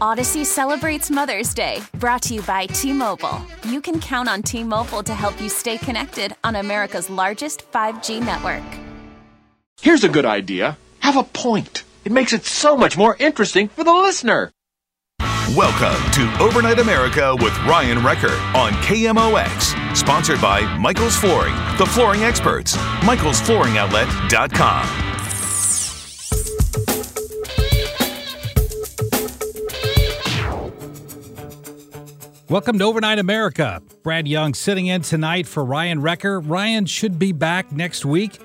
Odyssey celebrates Mother's Day, brought to you by T Mobile. You can count on T Mobile to help you stay connected on America's largest 5G network. Here's a good idea have a point. It makes it so much more interesting for the listener. Welcome to Overnight America with Ryan Wrecker on KMOX. Sponsored by Michael's Flooring, the flooring experts. Michael'sFlooringOutlet.com. Welcome to Overnight America. Brad Young sitting in tonight for Ryan Wrecker. Ryan should be back next week.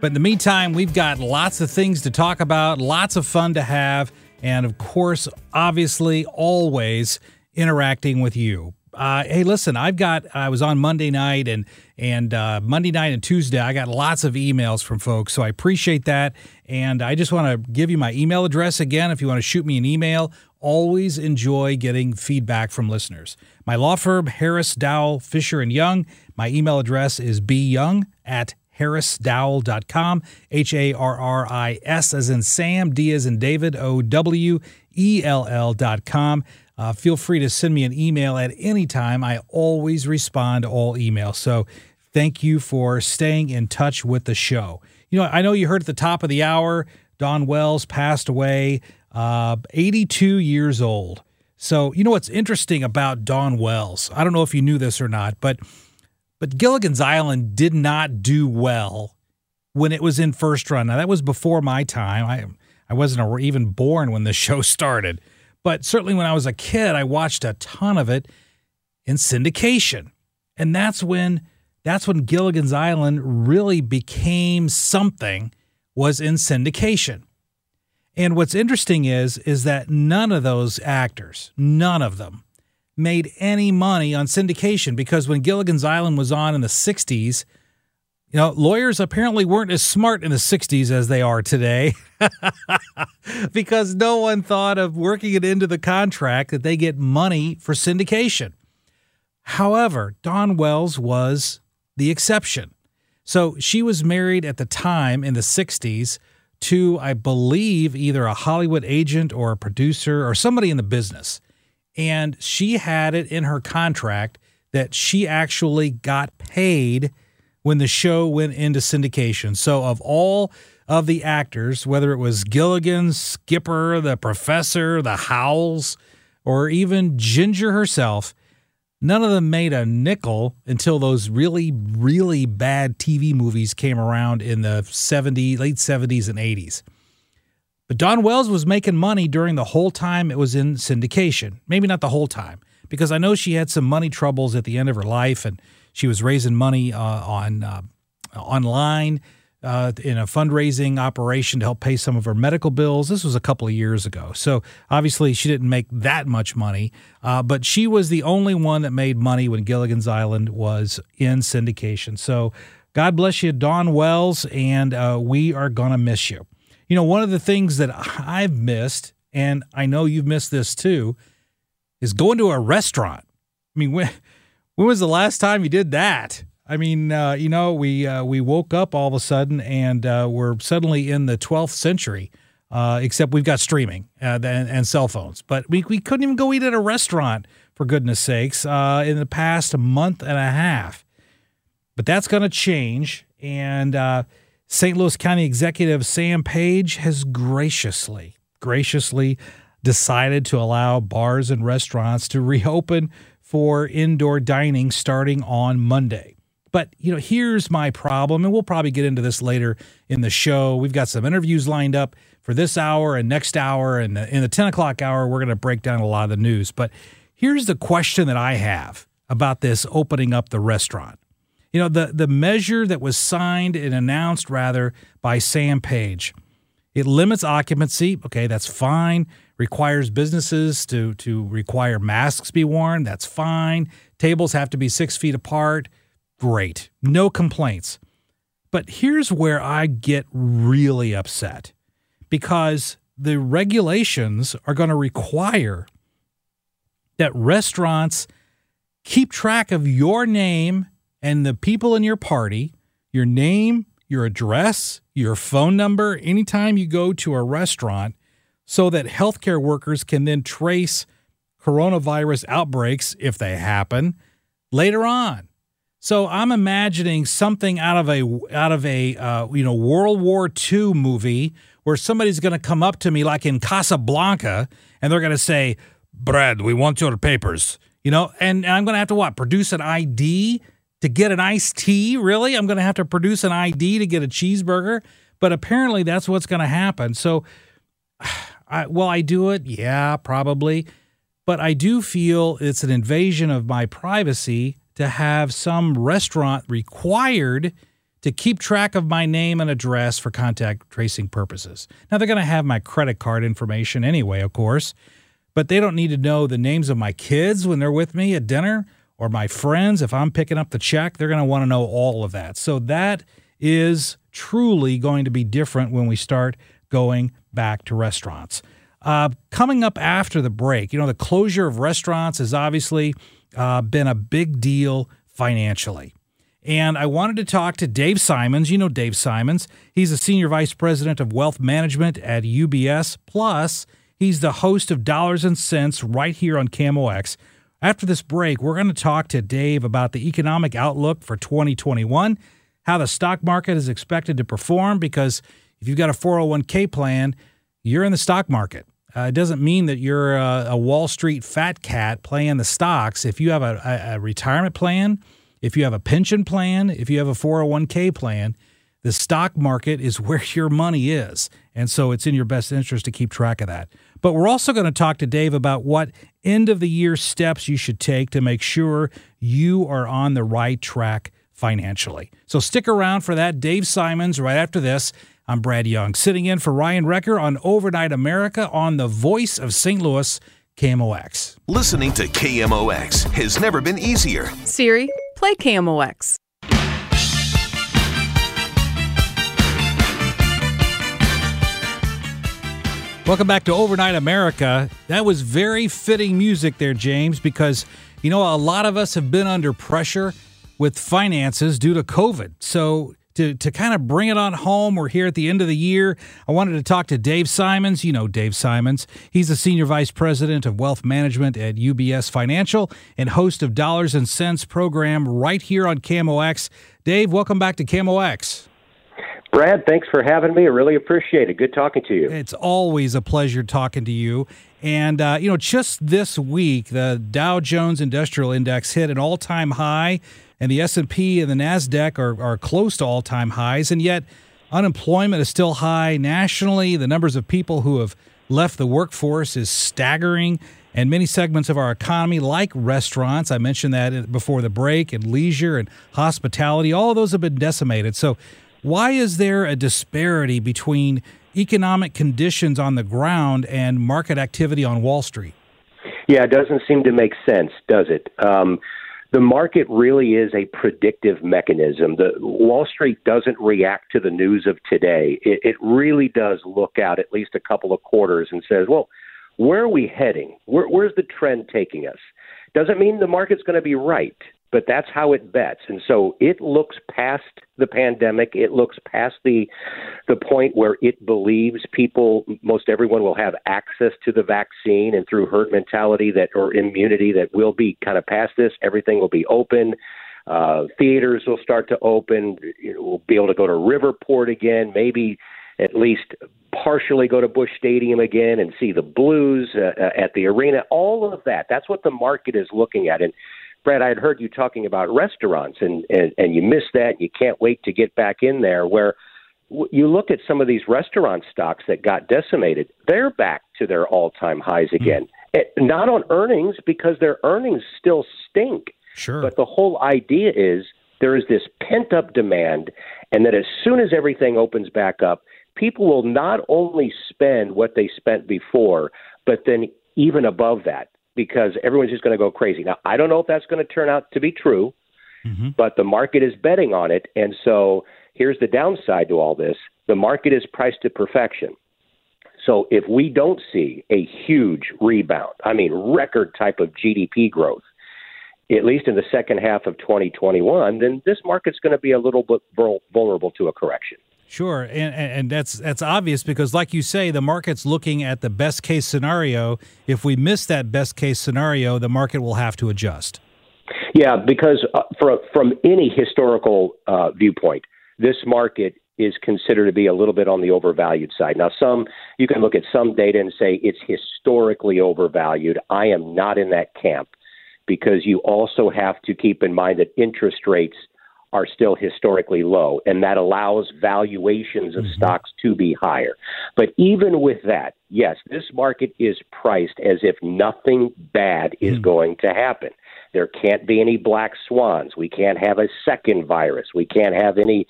But in the meantime, we've got lots of things to talk about, lots of fun to have, and of course, obviously, always interacting with you. Uh, hey, listen, I've got. I was on Monday night and and uh, Monday night and Tuesday. I got lots of emails from folks, so I appreciate that. And I just want to give you my email address again. If you want to shoot me an email, always enjoy getting feedback from listeners. My law firm, Harris Dowell Fisher and Young. My email address is byoung at harrisdowell.com. H A R R I S as in Sam, D as in David, O W E L L.com. Uh, feel free to send me an email at any time. I always respond to all emails. So thank you for staying in touch with the show. You know, I know you heard at the top of the hour, Dawn Wells passed away, uh, 82 years old. So, you know what's interesting about Dawn Wells? I don't know if you knew this or not, but but Gilligan's Island did not do well when it was in first run. Now that was before my time. I I wasn't even born when the show started, but certainly when I was a kid, I watched a ton of it in syndication, and that's when that's when Gilligan's Island really became something. Was in syndication. And what's interesting is is that none of those actors, none of them made any money on syndication because when Gilligan's Island was on in the 60s, you know, lawyers apparently weren't as smart in the 60s as they are today because no one thought of working it into the contract that they get money for syndication. However, Dawn Wells was the exception. So she was married at the time in the 60s to, I believe, either a Hollywood agent or a producer or somebody in the business. And she had it in her contract that she actually got paid when the show went into syndication. So, of all of the actors, whether it was Gilligan, Skipper, the professor, the Howells, or even Ginger herself, None of them made a nickel until those really, really bad TV movies came around in the 70s, late 70s and 80s. But Dawn Wells was making money during the whole time it was in syndication. Maybe not the whole time, because I know she had some money troubles at the end of her life, and she was raising money uh, on uh, online uh, in a fundraising operation to help pay some of her medical bills. This was a couple of years ago. So obviously, she didn't make that much money, uh, but she was the only one that made money when Gilligan's Island was in syndication. So God bless you, Dawn Wells, and uh, we are going to miss you. You know, one of the things that I've missed, and I know you've missed this too, is going to a restaurant. I mean, when, when was the last time you did that? I mean, uh, you know, we uh, we woke up all of a sudden and uh, we're suddenly in the 12th century, uh, except we've got streaming uh, and, and, cell phones. But we, we couldn't even go eat at a restaurant, for goodness sakes, uh, in the past month and a half. But that's going to change. And St. Louis County Executive Sam Page has graciously, graciously decided to allow bars and restaurants to reopen for indoor dining starting on Monday. But, you know, here's my problem, and we'll probably get into this later in the show. We've got some interviews lined up for this hour and next hour. And in the 10 o'clock hour, we're going to break down a lot of the news. But here's the question that I have about this opening up the restaurant. You know, the, the measure that was signed and announced, rather, by Sam Page It limits occupancy. Okay, that's fine. Requires businesses to to require masks be worn. That's fine. Tables have to be six feet apart. Great. No complaints. But here's where I get really upset because the regulations are going to require that restaurants keep track of your name and the people in your party, your name, your address, your phone number, anytime you go to a restaurant, so that healthcare workers can then trace coronavirus outbreaks if they happen later on. So I'm imagining something out of a out of a uh, you know World War II movie where somebody's going to come up to me like in Casablanca and they're going to say, "Brad, we want your papers," you know, and, and I'm going to have to what produce an ID to get an iced tea. Really, I'm going to have to produce an ID to get a cheeseburger. But apparently, that's what's going to happen. So, I, will I do it? Yeah, probably. But I do feel it's an invasion of my privacy to have some restaurant required to keep track of my name and address for contact tracing purposes. Now, they're going to have my credit card information anyway, of course, but they don't need to know the names of my kids when they're with me at dinner or my friends. If I'm picking up the check, they're going to want to know all of that. So that is truly going to be different when we start going back to restaurants. Uh, coming up after the break, you know, the closure of restaurants has obviously uh, been a big deal financially. And I wanted to talk to Dave Simons. You know Dave Simons. He's a Senior Vice President of Wealth Management at UBS. Plus, he's the host of Dollars and Cents right here on KMOX. After this break, we're going to talk to Dave about the economic outlook for 2021, how the stock market is expected to perform, because if you've got a 401k plan, you're in the stock market. Uh, it doesn't mean that you're a, a, Wall Street fat cat playing the stocks. If you have a, a, a retirement plan, if you have a pension plan, if you have a 401k plan, the stock market is where your money is. And so it's in your best interest to keep track of that. But we're also going to talk to Dave about what end of the year steps you should take to make sure you are on the right track financially. So stick around for that. Dave Simons right after this. I'm Brad Young, sitting in for Ryan Wrecker on Overnight America on the voice of St. Louis, KMOX. Listening to KMOX has never been easier. Siri, play KMOX. Welcome back to Overnight America. That was very fitting music there, James, because, you know, a lot of us have been under pressure with finances due to COVID. So to, to kind of bring it on home, we're here at the end of the year. I wanted to talk to Dave Simons. You know Dave Simons. He's the Senior Vice President of Wealth Management at UBS Financial and host of Dollars and Cents program right here on KMOX. Dave, welcome back to KMOX. Brad, thanks for having me. I really appreciate it. Good talking to you. It's always a pleasure talking to you. And, uh, you know, just this week, the Dow Jones Industrial Index hit an all time high and the S&P and the Nasdaq are, are close to all-time highs and yet unemployment is still high nationally. The numbers of people who have left the workforce is staggering and many segments of our economy like restaurants I mentioned that before the break and leisure and hospitality all of those have been decimated. So why is there a disparity between economic conditions on the ground and market activity on Wall Street? Yeah, it doesn't seem to make sense, does it? Um, the market really is a predictive mechanism. The Wall Street doesn't react to the news of today. It, it really does look out at least a couple of quarters and says, well, where are we heading? Where, where's the trend taking us? Doesn't mean the market's going to be right but that's how it bets. And so it looks past the pandemic. It looks past the the point where it believes people, most everyone, will have access to the vaccine, and through herd mentality that or immunity that will be kind of past this. Everything will be open. Uh, theaters will start to open. We'll be able to go to Riverport again. Maybe at least partially go to Busch Stadium again and see the Blues uh, uh at the arena. All of that. That's what the market is looking at. And Brad, I had heard you talking about restaurants, and and, and you miss that. You can't wait to get back in there. Where you look at some of these restaurant stocks that got decimated, they're back to their all-time highs hmm. again. Mm-hmm. Not on earnings because their earnings still stink. Sure. But the whole idea is there is this pent-up demand, and that as soon as everything opens back up, people will not only spend what they spent before, but then even above that because everyone's just going to go crazy. Now, I don't know if that's going to turn out to be true, mm-hmm. but the market is betting on it. And so here's the downside to all this the market is priced to perfection. So if we don't see a huge rebound, I mean, record type of GDP growth, at least in the second half of 2021, then this market's going to be a little bit vulnerable to a correction. Sure, and and that's that's obvious because, like you say, the market's looking at the best case scenario. If we miss that best case scenario, the market will have to adjust. Yeah, because uh, from from any historical uh, viewpoint, this market is considered to be a little bit on the overvalued side. Now, some you can look at some data and say it's historically overvalued. I am not in that camp because you also have to keep in mind that interest rates are still historically low, and that allows valuations of mm-hmm. stocks to be higher. But even with that, yes, this market is priced as if nothing bad is mm-hmm. going to happen. There can't be any black swans. We can't have a second virus. We can't have any,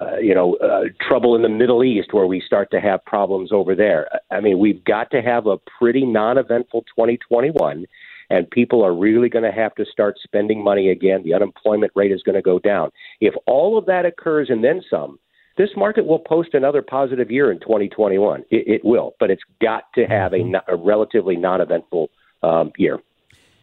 uh, you know, uh, trouble in the Middle East where we start to have problems over there. I mean, we've got to have a pretty non-eventful 2021 and people are really going to have to start spending money again. The unemployment rate is going to go down. If all of that occurs and then some, this market will post another positive year in 2021. It, it will, but it's got to have a, mm-hmm. a relatively non-eventful um, year.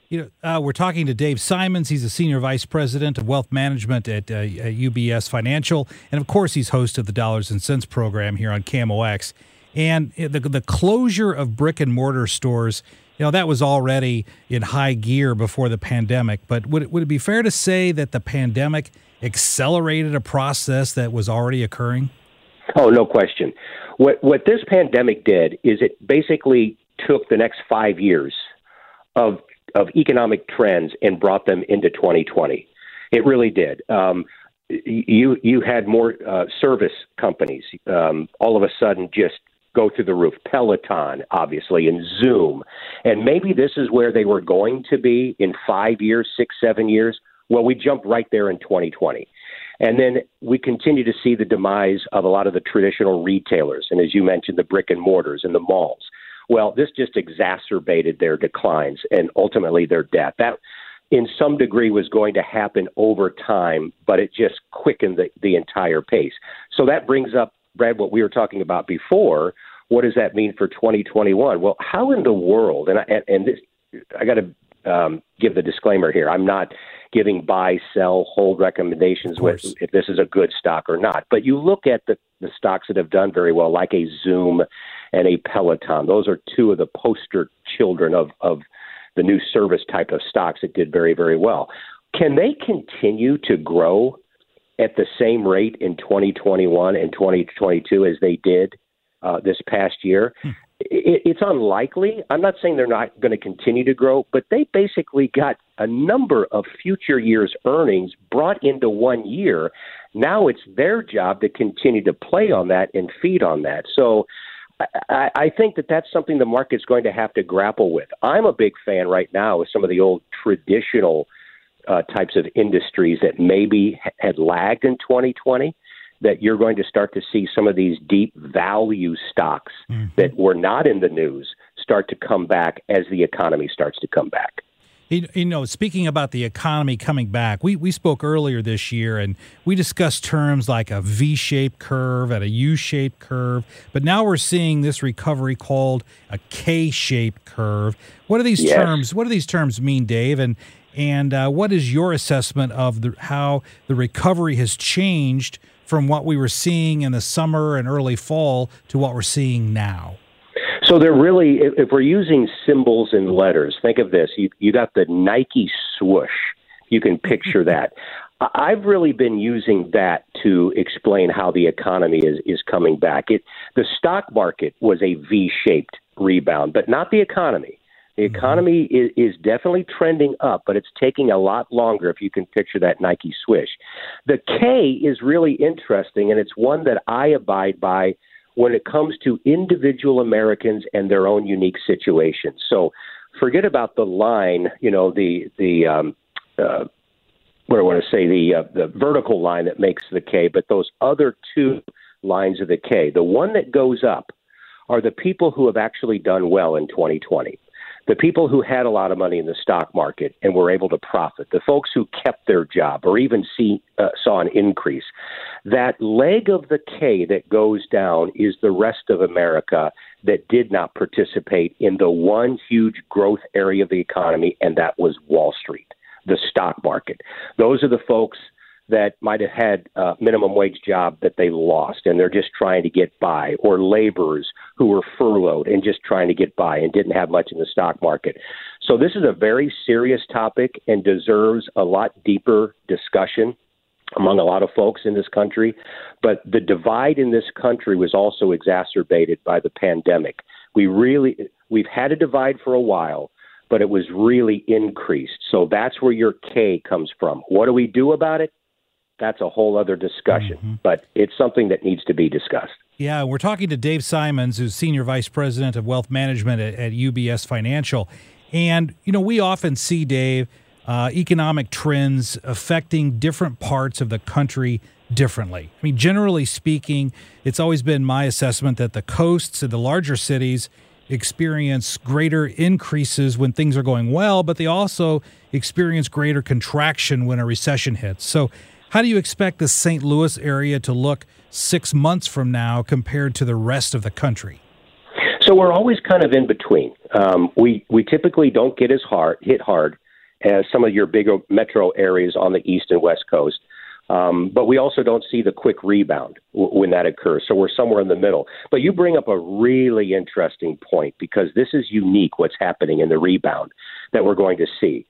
You know, uh, we're talking to Dave Simons. He's a senior vice president of wealth management at, uh, at UBS Financial, and of course, he's host of the Dollars and Cents program here on KMOX. And the the closure of brick and mortar stores you know that was already in high gear before the pandemic. But would it, would it be fair to say that the pandemic accelerated a process that was already occurring? Oh, no question. What what this pandemic did is it basically took the next five years of of economic trends and brought them into 2020. It really did. Um, you you had more uh, service companies um, all of a sudden just go through the roof. Peloton, obviously, and Zoom. And maybe this is where they were going to be in five years, six, seven years. Well, we jumped right there in 2020. And then we continue to see the demise of a lot of the traditional retailers. And as you mentioned, the brick and mortars and the malls. Well, this just exacerbated their declines and ultimately their death. That, in some degree, was going to happen over time, but it just quickened the, the entire pace. So that brings up, Brad, what we were talking about before, what does that mean for 2021? Well, how in the world? And I, and this, I got to um, give the disclaimer here. I'm not giving buy, sell, hold recommendations with if this is a good stock or not. But you look at the, the stocks that have done very well, like a Zoom and a Peloton. Those are two of the poster children of, of the new service type of stocks that did very, very well. Can they continue to grow at the same rate in 2021 and 2022 as they did uh, this past year. Hmm. It, it's unlikely. I'm not saying they're not going to continue to grow, but they basically got a number of future years' earnings brought into one year. Now it's their job to continue to play on that and feed on that. So I, I think that that's something the market's going to have to grapple with. I'm a big fan right now of some of the old traditional uh, types of industries that maybe had lagged in 2020 that you're going to start to see some of these deep value stocks mm-hmm. that were not in the news start to come back as the economy starts to come back. You know, speaking about the economy coming back, we, we spoke earlier this year and we discussed terms like a V shaped curve and a U shaped curve, but now we're seeing this recovery called a K shaped curve. What do these yes. terms what do these terms mean, Dave? And and uh, what is your assessment of the, how the recovery has changed from what we were seeing in the summer and early fall to what we're seeing now? So they're really, if we're using symbols and letters, think of this: you you got the Nike swoosh. You can picture that. I've really been using that to explain how the economy is is coming back. It the stock market was a V-shaped rebound, but not the economy. The mm-hmm. economy is, is definitely trending up, but it's taking a lot longer if you can picture that Nike swish. The K is really interesting, and it's one that I abide by when it comes to individual Americans and their own unique situations. So forget about the line, you know, the, the, um, uh, what I want to say, the, uh, the vertical line that makes the K, but those other two lines of the K. The one that goes up are the people who have actually done well in 2020 the people who had a lot of money in the stock market and were able to profit, the folks who kept their job or even see uh, saw an increase, that leg of the K that goes down is the rest of America that did not participate in the one huge growth area of the economy, and that was Wall Street, the stock market. Those are the folks that might have had a minimum wage job that they lost and they're just trying to get by, or laborers who were furloughed and just trying to get by and didn't have much in the stock market. So this is a very serious topic and deserves a lot deeper discussion among a lot of folks in this country. But the divide in this country was also exacerbated by the pandemic. We really we've had a divide for a while, but it was really increased. So that's where your K comes from. What do we do about it? That's a whole other discussion. Mm-hmm. But it's something that needs to be discussed. Yeah, we're talking to Dave Simons, who's Senior Vice President of Wealth Management at, at UBS Financial. And, you know, we often see, Dave, uh, economic trends affecting different parts of the country differently. I mean, generally speaking, it's always been my assessment that the coasts and the larger cities experience greater increases when things are going well, but they also experience greater contraction when a recession hits. So, how do you expect the St. Louis area to look six months from now compared to the rest of the country? So we're always kind of in between. Um, we we typically don't get as hard hit hard as some of your bigger metro areas on the east and west coast. Um, but we also don't see the quick rebound w- when that occurs. So we're somewhere in the middle. But you bring up a really interesting point because this is unique what's happening in the rebound that we're going to see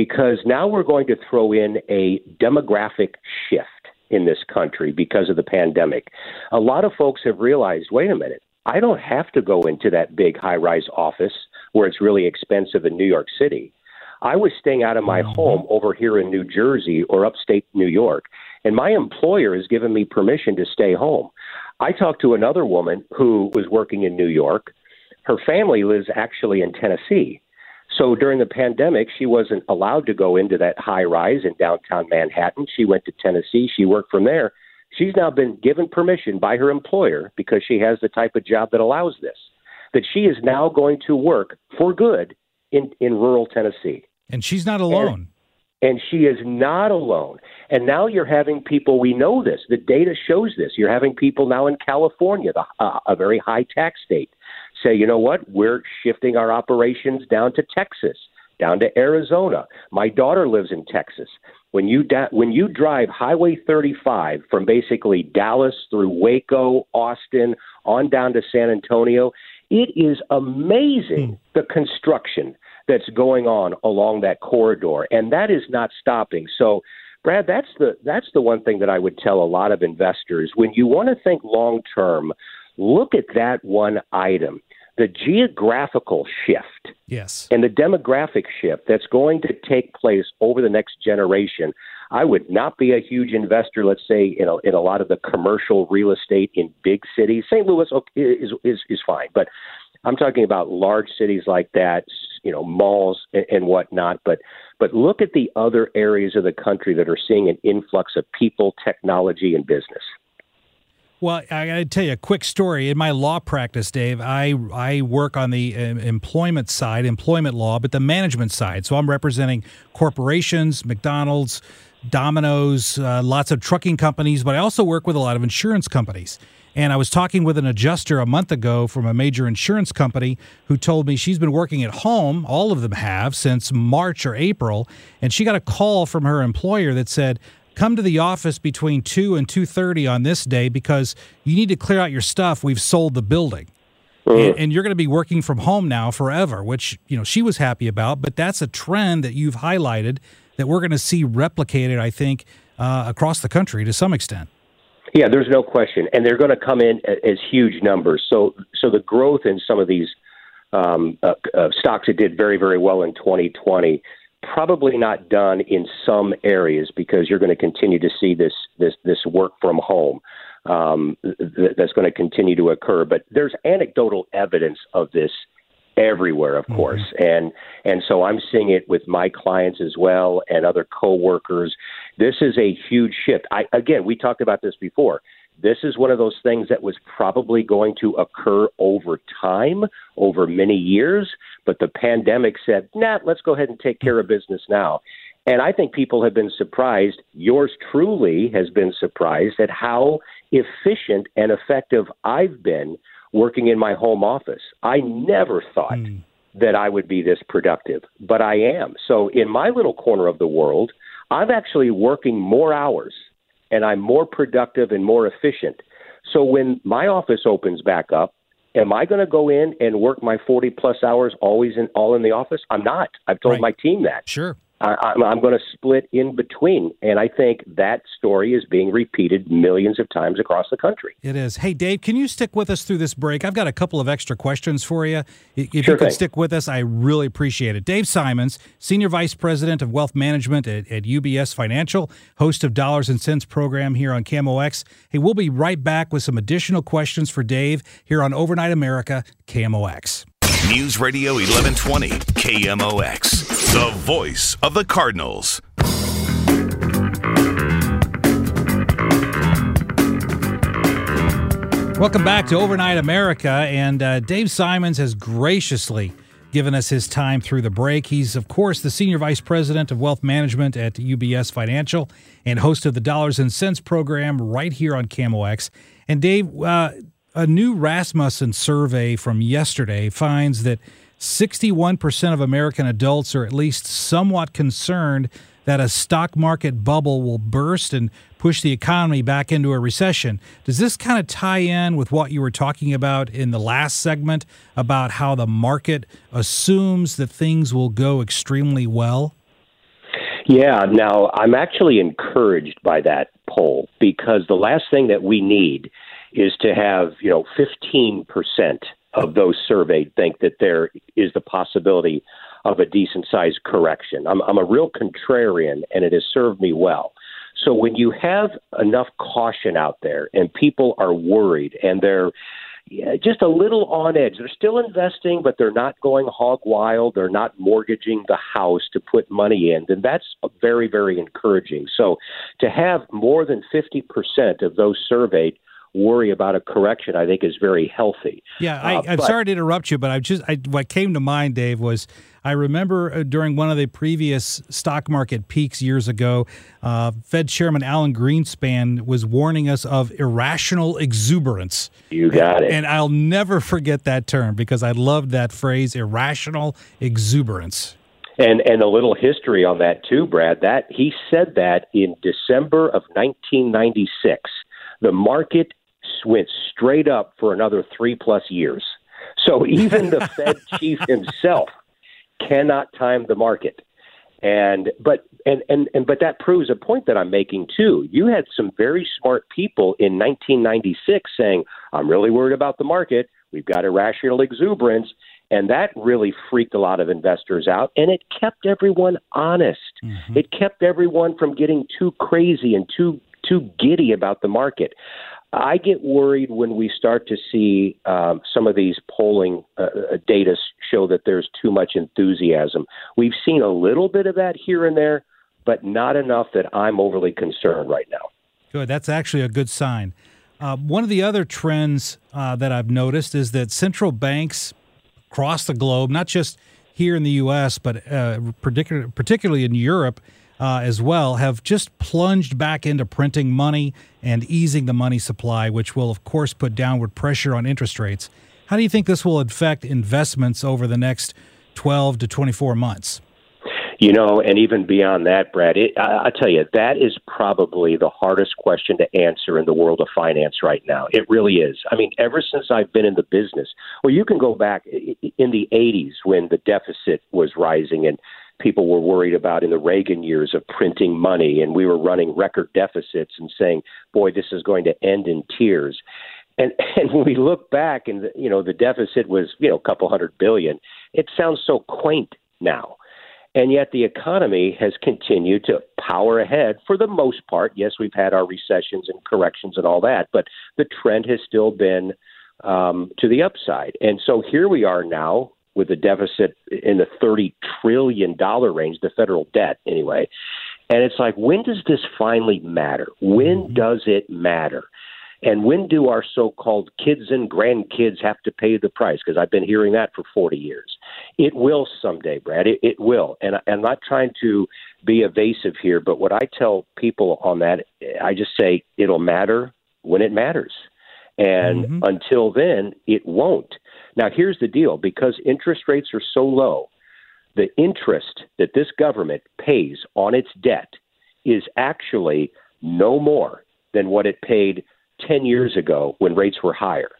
because now we're going to throw in a demographic shift in this country because of the pandemic. A lot of folks have realized wait a minute, I don't have to go into that big high rise office where it's really expensive in New York City. I was staying out of my mm-hmm. home over here in New Jersey or upstate New York, and my employer has given me permission to stay home. I talked to another woman who was working in New York. Her family lives actually in Tennessee. So during the pandemic, she wasn't allowed to go into that high rise in downtown Manhattan. She went to Tennessee. She worked from there. She's now been given permission by her employer because she has the type of job that allows this, that she is now going to work for good in, in rural Tennessee. And she's not alone. And, and she is not alone. And now you're having people, we know this, the data shows this. You're having people now in California, the, uh, a very high tax state say, you know what, we're shifting our operations down to Texas, down to Arizona. My daughter lives in Texas. When you da- when you drive Highway 35 from basically Dallas through Waco, Austin, on down to San Antonio, it is amazing hmm. the construction that's going on along that corridor, and that is not stopping. So. Brad, that's the that's the one thing that I would tell a lot of investors when you want to think long term, look at that one item the geographical shift yes. and the demographic shift that's going to take place over the next generation i would not be a huge investor let's say in a, in a lot of the commercial real estate in big cities. St louis is is is fine but i'm talking about large cities like that you know malls and, and whatnot but but look at the other areas of the country that are seeing an influx of people technology and business well, I got to tell you a quick story. In my law practice, Dave, I I work on the employment side, employment law, but the management side. So I'm representing corporations, McDonald's, Domino's, uh, lots of trucking companies, but I also work with a lot of insurance companies. And I was talking with an adjuster a month ago from a major insurance company who told me she's been working at home, all of them have, since March or April. And she got a call from her employer that said, come to the office between 2 and 2.30 on this day because you need to clear out your stuff. We've sold the building. And, and, you're going to be working from home now forever which you know she was happy about. But that's a trend that you've highlighted that we're going to see replicated i think uh, across the country to some extent. Yeah there's no question. And they're going to come in as huge numbers. So so the growth in some of these um, uh, uh, stocks that did very very well in 2020 probably not done in some areas because you're going to continue to see this this this work from home um, th- that's going to continue to occur. But there's anecdotal evidence of this everywhere, of mm-hmm. course, and and so I'm seeing it with my clients as well and other coworkers. This is a huge shift. I, again, we talked about this before. This is one of those things that was probably going to occur over time, over many years, but the pandemic said, nah, let's go ahead and take care of business now. And I think people have been surprised. Yours truly has been surprised at how efficient and effective I've been working in my home office. I never thought mm. that I would be this productive, but I am. So in my little corner of the world, I'm actually working more hours and I'm more productive and more efficient. So when my office opens back up, am I going to go in and work my 40 plus hours always in all in the office? I'm not. I've told right. my team that. Sure. I, I'm going to split in between. And I think that story is being repeated millions of times across the country. It is. Hey, Dave, can you stick with us through this break? I've got a couple of extra questions for you. If sure you could stick with us, I really appreciate it. Dave Simons, Senior Vice President of Wealth Management at, at UBS Financial, host of Dollars and Cents program here on KMOX. Hey, we'll be right back with some additional questions for Dave here on Overnight America, KMOX. News Radio 1120, KMOX, the voice of the Cardinals. Welcome back to Overnight America. And uh, Dave Simons has graciously given us his time through the break. He's, of course, the Senior Vice President of Wealth Management at UBS Financial and host of the Dollars and Cents program right here on KMOX. And Dave, uh, a new Rasmussen survey from yesterday finds that 61% of American adults are at least somewhat concerned that a stock market bubble will burst and push the economy back into a recession. Does this kind of tie in with what you were talking about in the last segment about how the market assumes that things will go extremely well? Yeah, now I'm actually encouraged by that poll because the last thing that we need is to have, you know, 15% of those surveyed think that there is the possibility of a decent sized correction. I'm, I'm a real contrarian, and it has served me well. So when you have enough caution out there and people are worried and they're just a little on edge. They're still investing, but they're not going hog wild. They're not mortgaging the house to put money in. Then that's very, very encouraging. So to have more than 50% of those surveyed worry about a correction, I think, is very healthy. Yeah, I, am uh, sorry to interrupt you, but I just I, what came to mind, Dave, was I remember uh, during one of the previous stock market peaks years ago, uh, Fed Chairman Alan Greenspan was warning us of irrational exuberance. You got it. And I'll never forget that term because I loved that phrase, irrational exuberance. And and a little history on that too, Brad. That he said that in December of 1996. The market went straight up for another three plus years. So even the Fed chief himself cannot time the market. And but and, and and but that proves a point that I'm making too. You had some very smart people in 1996 saying, "I'm really worried about the market. We've got irrational exuberance." And that really freaked a lot of investors out, and it kept everyone honest. Mm-hmm. It kept everyone from getting too crazy and too too giddy about the market. I get worried when we start to see um, some of these polling uh, uh, data show that there's too much enthusiasm. We've seen a little bit of that here and there, but not enough that I'm overly concerned right now. Good. That's actually a good sign. Uh, one of the other trends uh, that I've noticed is that central banks across the globe, not just here in the U.S., but uh, particular, particularly in Europe, uh, as well have just plunged back into printing money and easing the money supply, which will, of course, put downward pressure on interest rates. How do you think this will affect investments over the next 12 to 24 months? You know, and even beyond that, Brad, it, I, I tell you, that is probably the hardest question to answer in the world of finance right now. It really is. I mean, ever since I've been in the business, well, you can go back in the 80s when the deficit was rising and people were worried about in the Reagan years of printing money, and we were running record deficits and saying, "Boy, this is going to end in tears." And and when we look back, and the, you know the deficit was you know a couple hundred billion. It sounds so quaint now, and yet the economy has continued to power ahead for the most part. Yes, we've had our recessions and corrections and all that, but the trend has still been um, to the upside. And so here we are now with a deficit in the $30 trillion range, the federal debt anyway. And it's like, when does this finally matter? When mm-hmm. does it matter? And when do our so called kids and grandkids have to pay the price? Because I've been hearing that for 40 years. It will someday, Brad. It, it will. And I, I'm not trying to be evasive here, but what I tell people on that, I just say it'll matter when it matters. And mm-hmm. until then, it won't. Now, here's the deal because interest rates are so low, the interest that this government pays on its debt is actually no more than what it paid 10 years ago when rates were higher.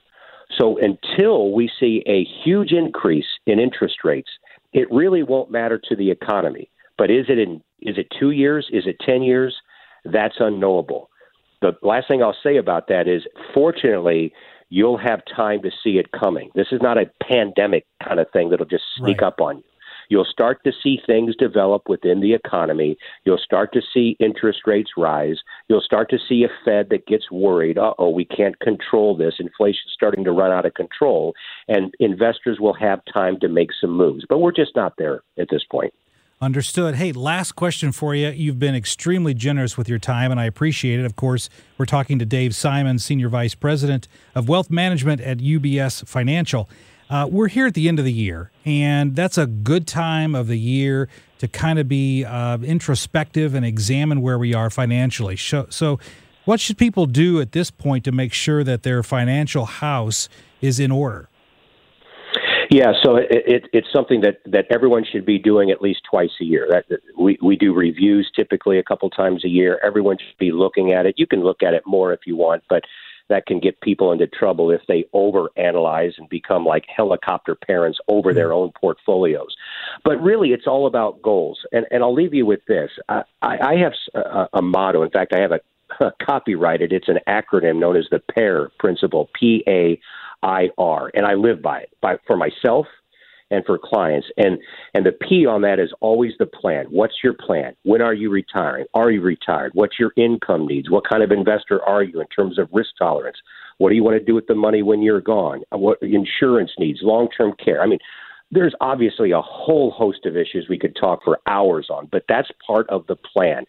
So until we see a huge increase in interest rates, it really won't matter to the economy. But is it in is it 2 years? Is it 10 years? That's unknowable. The last thing I'll say about that is fortunately you'll have time to see it coming. This is not a pandemic kind of thing that'll just sneak right. up on you. You'll start to see things develop within the economy. You'll start to see interest rates rise. You'll start to see a Fed that gets worried, uh oh, we can't control this. Inflation's starting to run out of control. And investors will have time to make some moves. But we're just not there at this point. Understood. Hey, last question for you. You've been extremely generous with your time, and I appreciate it. Of course, we're talking to Dave Simon, Senior Vice President of Wealth Management at UBS Financial. Uh, we're here at the end of the year, and that's a good time of the year to kind of be uh, introspective and examine where we are financially. So, so, what should people do at this point to make sure that their financial house is in order? Yeah, so it, it, it's something that, that everyone should be doing at least twice a year. That, we we do reviews typically a couple times a year. Everyone should be looking at it. You can look at it more if you want, but that can get people into trouble if they overanalyze and become like helicopter parents over their own portfolios. But really, it's all about goals. And, and I'll leave you with this I, I have a, a motto. In fact, I have a, a copyrighted, it's an acronym known as the PAIR principle, P A I R. And I live by it by, for myself and for clients. And and the P on that is always the plan. What's your plan? When are you retiring? Are you retired? What's your income needs? What kind of investor are you in terms of risk tolerance? What do you want to do with the money when you're gone? What insurance needs? Long term care. I mean, there's obviously a whole host of issues we could talk for hours on, but that's part of the plan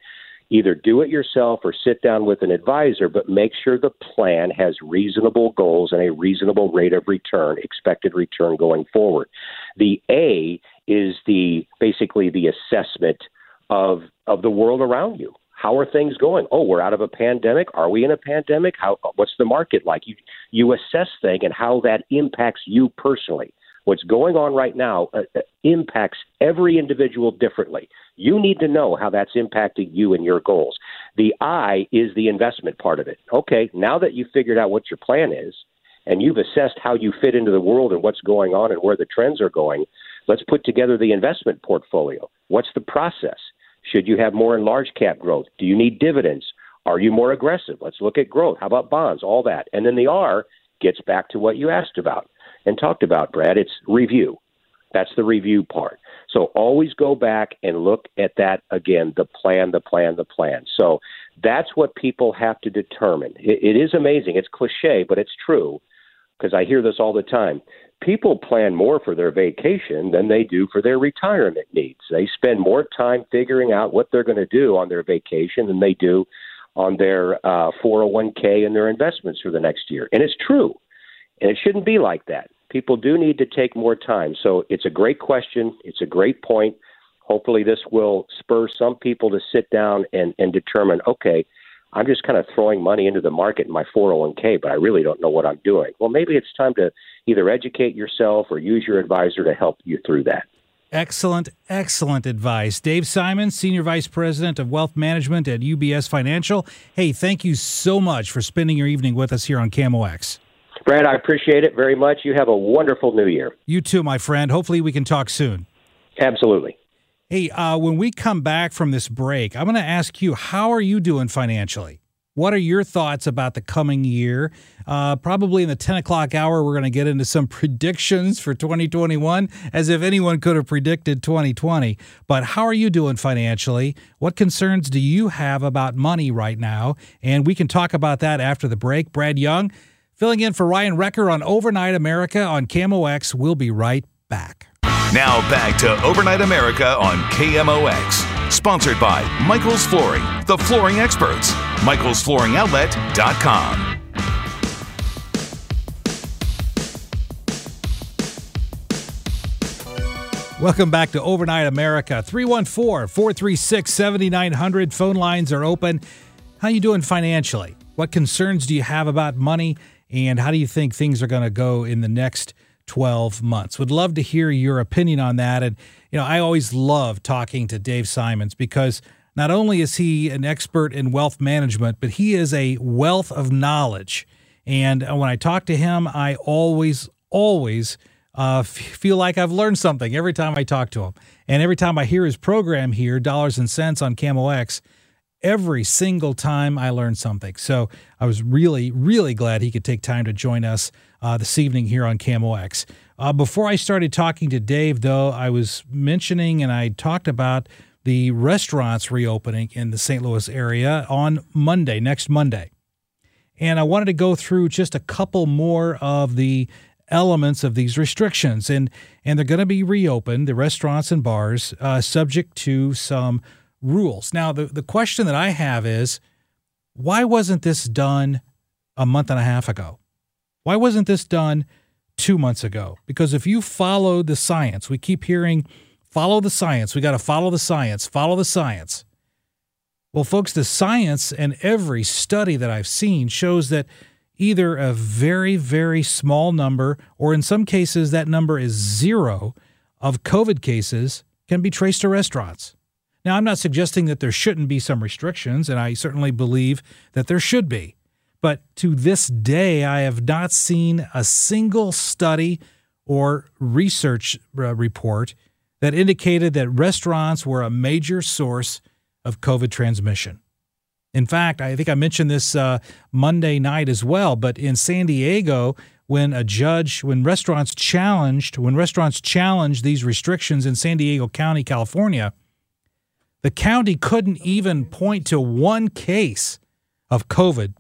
either do it yourself or sit down with an advisor, but make sure the plan has reasonable goals and a reasonable rate of return, expected return going forward. The A is the basically the assessment of of the world around you. How are things going? Oh, we're out of a pandemic. Are we in a pandemic? How what's the market like? You you assess things and how that impacts you personally. What's going on right now uh, uh, impacts every individual differently. You need to know how that's impacting you and your goals. The I is the investment part of it. Okay, now that you've figured out what your plan is and you've assessed how you fit into the world and what's going on and where the trends are going, let's put together the investment portfolio. What's the process? Should you have more in large cap growth? Do you need dividends? Are you more aggressive? Let's look at growth. How about bonds? All that. And then the R gets back to what you asked about and talked about, Brad. It's review. That's the review part. So always go back and look at that again the plan, the plan, the plan. So that's what people have to determine. it, it is amazing. It's cliche, but it's true because I hear this all the time. People plan more for their vacation than they do for their retirement needs. They spend more time figuring out what they're going to do on their vacation than they do on their uh, 401k and their investments for the next year. And it's true. And it shouldn't be like that. People do need to take more time. So it's a great question. It's a great point. Hopefully, this will spur some people to sit down and, and determine okay, I'm just kind of throwing money into the market in my 401k, but I really don't know what I'm doing. Well, maybe it's time to either educate yourself or use your advisor to help you through that. Excellent, excellent advice. Dave Simon, Senior Vice President of Wealth Management at UBS Financial. Hey, thank you so much for spending your evening with us here on KMOX. Brad, I appreciate it very much. You have a wonderful new year. You too, my friend. Hopefully, we can talk soon. Absolutely. Hey, uh, when we come back from this break, I'm going to ask you, how are you doing financially? What are your thoughts about the coming year? Uh, probably in the 10 o'clock hour, we're going to get into some predictions for 2021, as if anyone could have predicted 2020. But how are you doing financially? What concerns do you have about money right now? And we can talk about that after the break. Brad Young, Filling in for Ryan Wrecker on Overnight America on KMOX. We'll be right back. Now back to Overnight America on KMOX. Sponsored by Michael's Flooring, the flooring experts. Michael'sFlooringOutlet.com. Welcome back to Overnight America. 314 436 7900. Phone lines are open. How you doing financially? What concerns do you have about money? And how do you think things are going to go in the next 12 months? Would love to hear your opinion on that and you know, I always love talking to Dave Simons because not only is he an expert in wealth management, but he is a wealth of knowledge. And when I talk to him, I always always uh, feel like I've learned something every time I talk to him. And every time I hear his program here, Dollars and Cents on KMOX, every single time I learn something. So I was really, really glad he could take time to join us uh, this evening here on KMOX. Uh, before I started talking to Dave, though, I was mentioning and I talked about the restaurants reopening in the St. Louis area on Monday, next Monday. And I wanted to go through just a couple more of the elements of these restrictions, and and they're going to be reopened, the restaurants and bars, uh, subject to some rules. Now, the the question that I have is, why wasn't this done a month and a half ago? Why wasn't this done two months ago? Because if you follow the science, we keep hearing, follow the science. We got to follow the science. Follow the science. Well, folks, the science and every study that I've seen shows that either a very, very small number, or in some cases, that number is zero of COVID cases can be traced to restaurants. Now, I'm not suggesting that there shouldn't be some restrictions, and I certainly believe that there should be. But to this day, I have not seen a single study or research uh, report that indicated that restaurants were a major source of COVID transmission. In fact, I think I mentioned this uh, Monday night as well, but in San Diego, when a judge, when restaurants challenged, when restaurants challenged these restrictions in San Diego County, California, the county couldn't even point to one case of COVID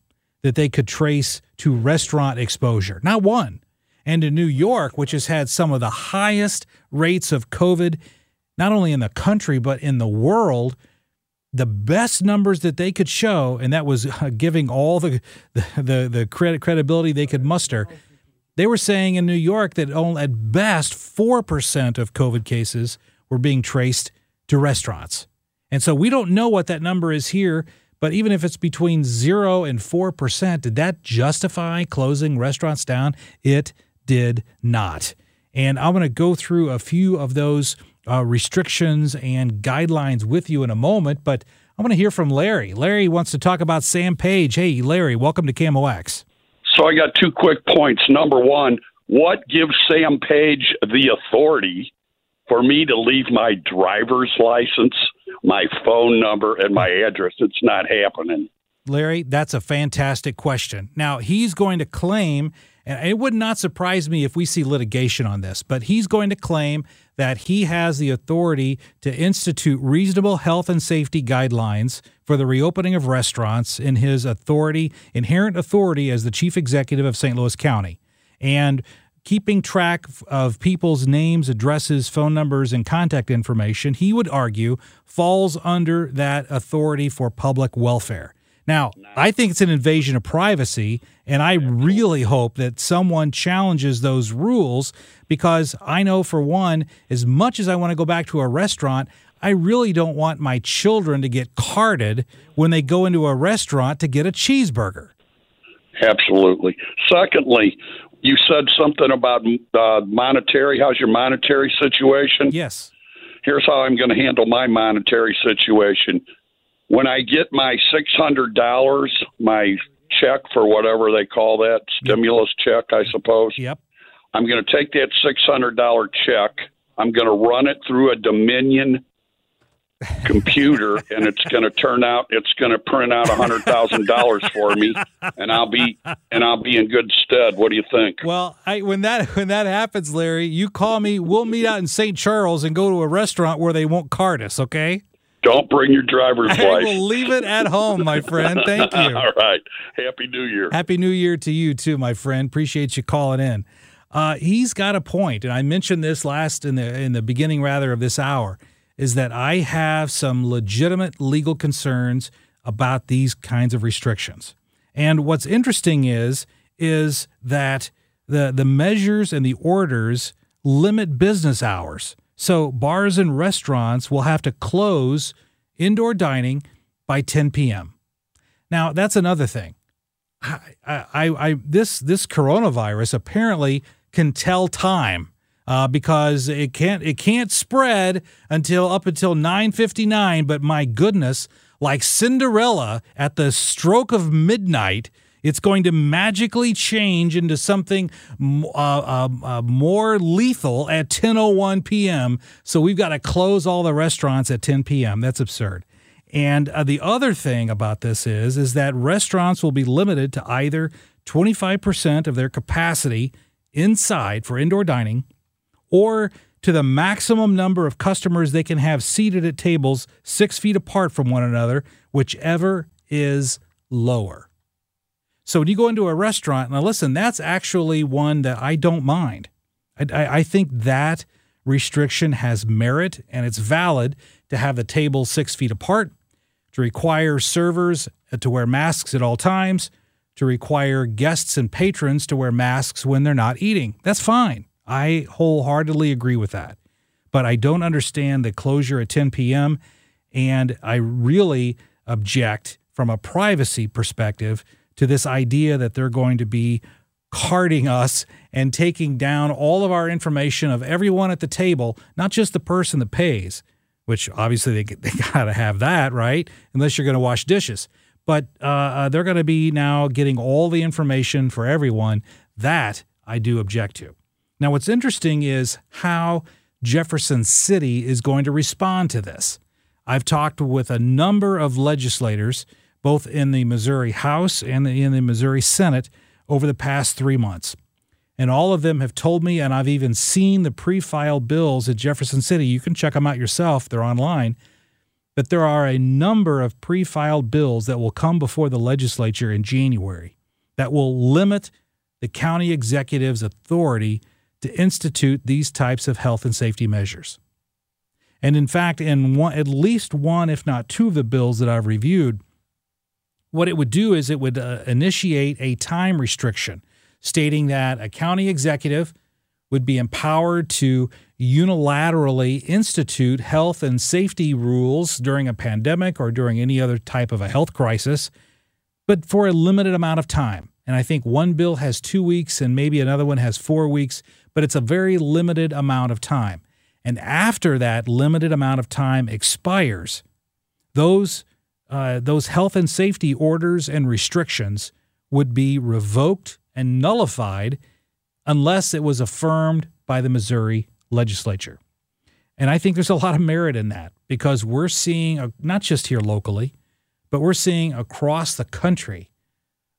that they could trace to restaurant exposure. Not one. And in New York, which has had some of the highest rates of COVID, not only in the country, but in the world, the best numbers that they could show, and that was uh, giving all the the the, the credit, credibility they could muster. They were saying in New York that only at best four percent of COVID cases were being traced to restaurants, and so we don't know what that number is here. But even if it's between zero and four percent, did that justify closing restaurants down? It did not. And I'm going to go through a few of those uh, restrictions and guidelines with you in a moment, but I want to hear from Larry. Larry wants to talk about Sam Page. Hey, Larry, welcome to KMOX. So I got two quick points. Number one, what gives Sam Page the authority for me to leave my driver's license, my phone number, and my address? It's not happening. Larry, that's a fantastic question. Now, he's going to claim, and it would not surprise me if we see litigation on this, but he's going to claim that he has the authority to institute reasonable health and safety guidelines for the reopening of restaurants in his authority, inherent authority as the chief executive of St. Louis County. And keeping track of people's names, addresses, phone numbers, and contact information, he would argue falls under that authority for public welfare. Now, I think it's an invasion of privacy, and I really hope that someone challenges those rules because I know, for one, as much as I want to go back to a restaurant, I really don't want my children to get carded when they go into a restaurant to get a cheeseburger. Absolutely. Secondly, you said something about uh, monetary. How's your monetary situation? Yes. Here's how I'm going to handle my monetary situation when I get my six hundred dollars, my check for whatever they call that stimulus yep. check, I suppose. Yep. I'm going to take that six hundred dollar check. I'm going to run it through a Dominion computer, and it's going to turn out. It's going to print out a hundred thousand dollars for me, and I'll be and I'll be in good stead. What do you think? Well, I, when that when that happens, Larry, you call me. We'll meet out in St. Charles and go to a restaurant where they won't card us. Okay. Don't bring your driver's license. I will leave it at home, my friend. Thank you. All right. Happy New Year. Happy New Year to you too, my friend. Appreciate you calling in. Uh, he's got a point, and I mentioned this last in the in the beginning rather of this hour, is that I have some legitimate legal concerns about these kinds of restrictions. And what's interesting is is that the the measures and the orders limit business hours. So bars and restaurants will have to close indoor dining by 10 p.m. Now, that's another thing. I, I, I, this this coronavirus apparently can tell time uh, because it can't it can't spread until up until 9:59. But my goodness, like Cinderella at the stroke of midnight, it's going to magically change into something uh, uh, uh, more lethal at 10:01 p.m. So we've got to close all the restaurants at 10 p.m. That's absurd. And uh, the other thing about this is is that restaurants will be limited to either 25% of their capacity inside for indoor dining or to the maximum number of customers they can have seated at tables 6 feet apart from one another, whichever is lower. So when you go into a restaurant, now listen, that's actually one that I don't mind. I, I think that restriction has merit and it's valid to have the table six feet apart to require servers to wear masks at all times, to require guests and patrons to wear masks when they're not eating. That's fine. I wholeheartedly agree with that. But I don't understand the closure at 10 p.m. And I really object from a privacy perspective to this idea that they're going to be carding us and taking down all of our information of everyone at the table, not just the person that pays which obviously they, they got to have that, right? Unless you're going to wash dishes. But uh, uh, they're going to be now getting all the information for everyone. That I do object to. Now, what's interesting is how Jefferson City is going to respond to this. I've talked with a number of legislators, both in the Missouri House and in the Missouri Senate, over the past three months and all of them have told me, and I've even seen the pre filed bills at Jefferson City. You can check them out yourself, they're online. But there are a number of pre filed bills that will come before the legislature in January that will limit the county executive's authority to institute these types of health and safety measures. And in fact, in one, at least one, if not two of the bills that I've reviewed, what it would do is it would uh, initiate a time restriction stating that a county executive would be empowered to unilaterally institute health and safety rules during a pandemic or during any other type of a health crisis, but for a limited amount of time. And I think one bill has two weeks and maybe another one has four weeks, but it's a very limited amount of time. And after that limited amount of time expires, those, uh, those health and safety orders and restrictions would be revoked and nullified unless it was affirmed by the Missouri legislature. And I think there's a lot of merit in that because we're seeing, not just here locally, but we're seeing across the country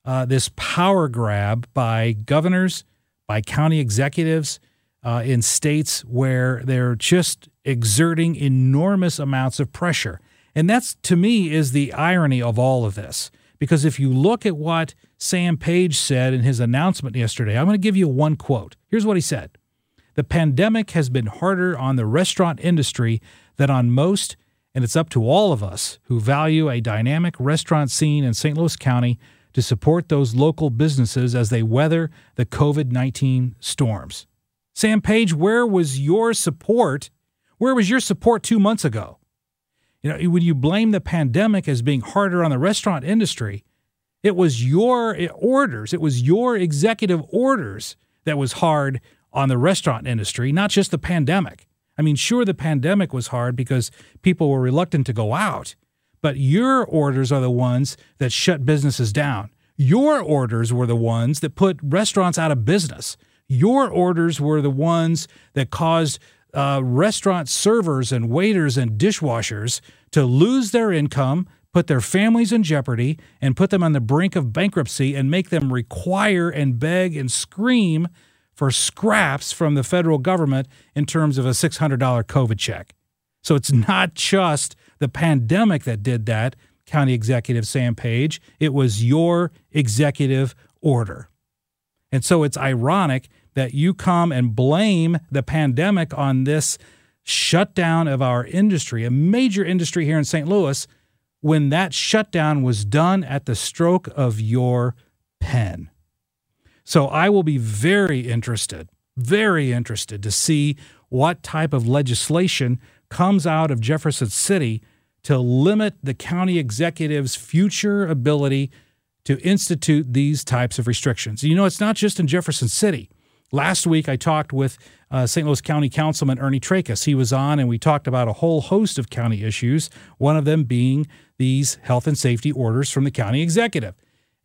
uh, this power grab by governors, by county executives uh, in states where they're just exerting enormous amounts of pressure. And that's, to me, is the irony of all of this. Because if you look at what Sam Page said in his announcement yesterday, I'm going to give you one quote. Here's what he said The pandemic has been harder on the restaurant industry than on most, and it's up to all of us who value a dynamic restaurant scene in St. Louis County to support those local businesses as they weather the COVID 19 storms. Sam Page, where was your support? Where was your support two months ago? You know, when you blame the pandemic as being harder on the restaurant industry, it was your orders, it was your executive orders that was hard on the restaurant industry, not just the pandemic. I mean, sure, the pandemic was hard because people were reluctant to go out, but your orders are the ones that shut businesses down. Your orders were the ones that put restaurants out of business. Your orders were the ones that caused uh, restaurant servers and waiters and dishwashers to lose their income, put their families in jeopardy, and put them on the brink of bankruptcy and make them require and beg and scream for scraps from the federal government in terms of a $600 COVID check. So it's not just the pandemic that did that, County Executive Sam Page. It was your executive order. And so it's ironic that you come and blame the pandemic on this shutdown of our industry, a major industry here in St. Louis, when that shutdown was done at the stroke of your pen. So I will be very interested, very interested to see what type of legislation comes out of Jefferson City to limit the county executive's future ability to institute these types of restrictions. You know, it's not just in Jefferson City. Last week, I talked with uh, St. Louis County Councilman Ernie Trakas. He was on, and we talked about a whole host of county issues, one of them being these health and safety orders from the county executive.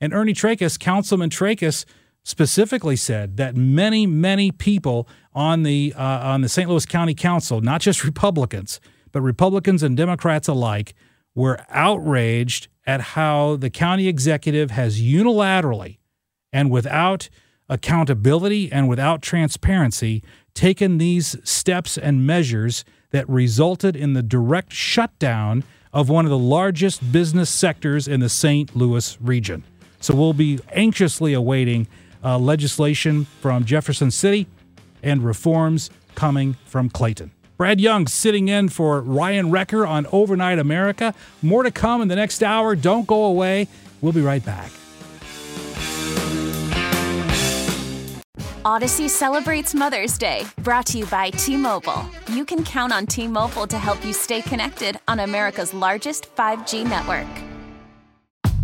And Ernie Trakas, Councilman Trakas, specifically said that many, many people on the uh, on the St. Louis County Council, not just Republicans, but Republicans and Democrats alike, were outraged at how the county executive has unilaterally and without accountability and without transparency taken these steps and measures that resulted in the direct shutdown of one of the largest business sectors in the St. Louis region. So we'll be anxiously awaiting uh, legislation from Jefferson City and reforms coming from Clayton. Brad Young sitting in for Ryan Wrecker on Overnight America. More to come in the next hour. Don't go away. We'll be right back. Odyssey celebrates Mother's Day, brought to you by T Mobile. You can count on T Mobile to help you stay connected on America's largest 5G network.